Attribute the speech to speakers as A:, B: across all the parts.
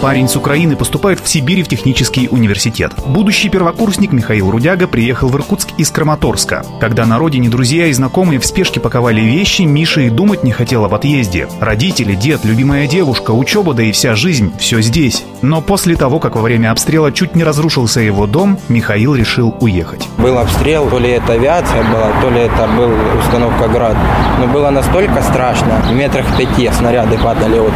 A: Парень с Украины поступает в Сибирь в технический университет. Будущий первокурсник Михаил Рудяга приехал в Иркутск из Краматорска. Когда на родине друзья и знакомые в спешке паковали вещи, Миша и думать не хотел об отъезде. Родители, дед, любимая девушка, учеба, да и вся жизнь – все здесь. Но после того, как во время обстрела чуть не разрушился его дом, Михаил решил уехать.
B: Был обстрел, то ли это авиация была, то ли это был установка «Град». Но было настолько страшно, в метрах пяти снаряды падали от,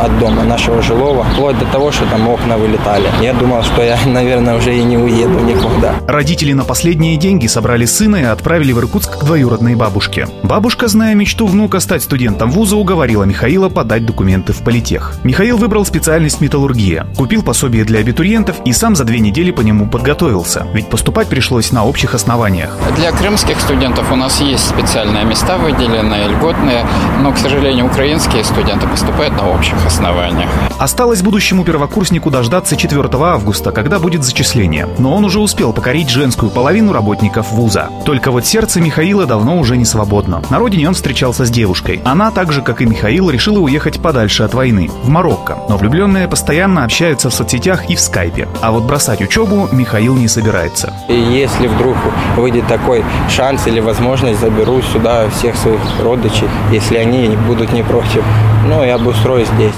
B: от дома нашего жилого, вплоть до того, что там окна вылетали. Я думал, что я, наверное, уже и не уеду никуда.
A: Родители на последние деньги собрали сына и отправили в Иркутск к двоюродной бабушке. Бабушка, зная мечту внука стать студентом вуза, уговорила Михаила подать документы в политех. Михаил выбрал специальность металлургия, купил пособие для абитуриентов и сам за две недели по нему подготовился, ведь поступать пришлось на общих основаниях.
C: Для крымских студентов у нас есть специальные места выделенные, льготные, но, к сожалению, украинские студенты поступают на общих основаниях.
A: Осталось будущему первокурснику дождаться 4 августа, когда будет зачисление. Но он уже успел покорить женскую половину работников вуза. Только вот сердце Михаила давно уже не свободно. На родине он встречался с девушкой. Она, так же как и Михаил, решила уехать подальше от войны, в Марокко. Но влюбленные постоянно общаются в соцсетях и в скайпе. А вот бросать учебу Михаил не собирается.
B: И если вдруг выйдет такой шанс или возможность, заберу сюда всех своих родичей, если они будут не против. Ну, я обустроюсь здесь.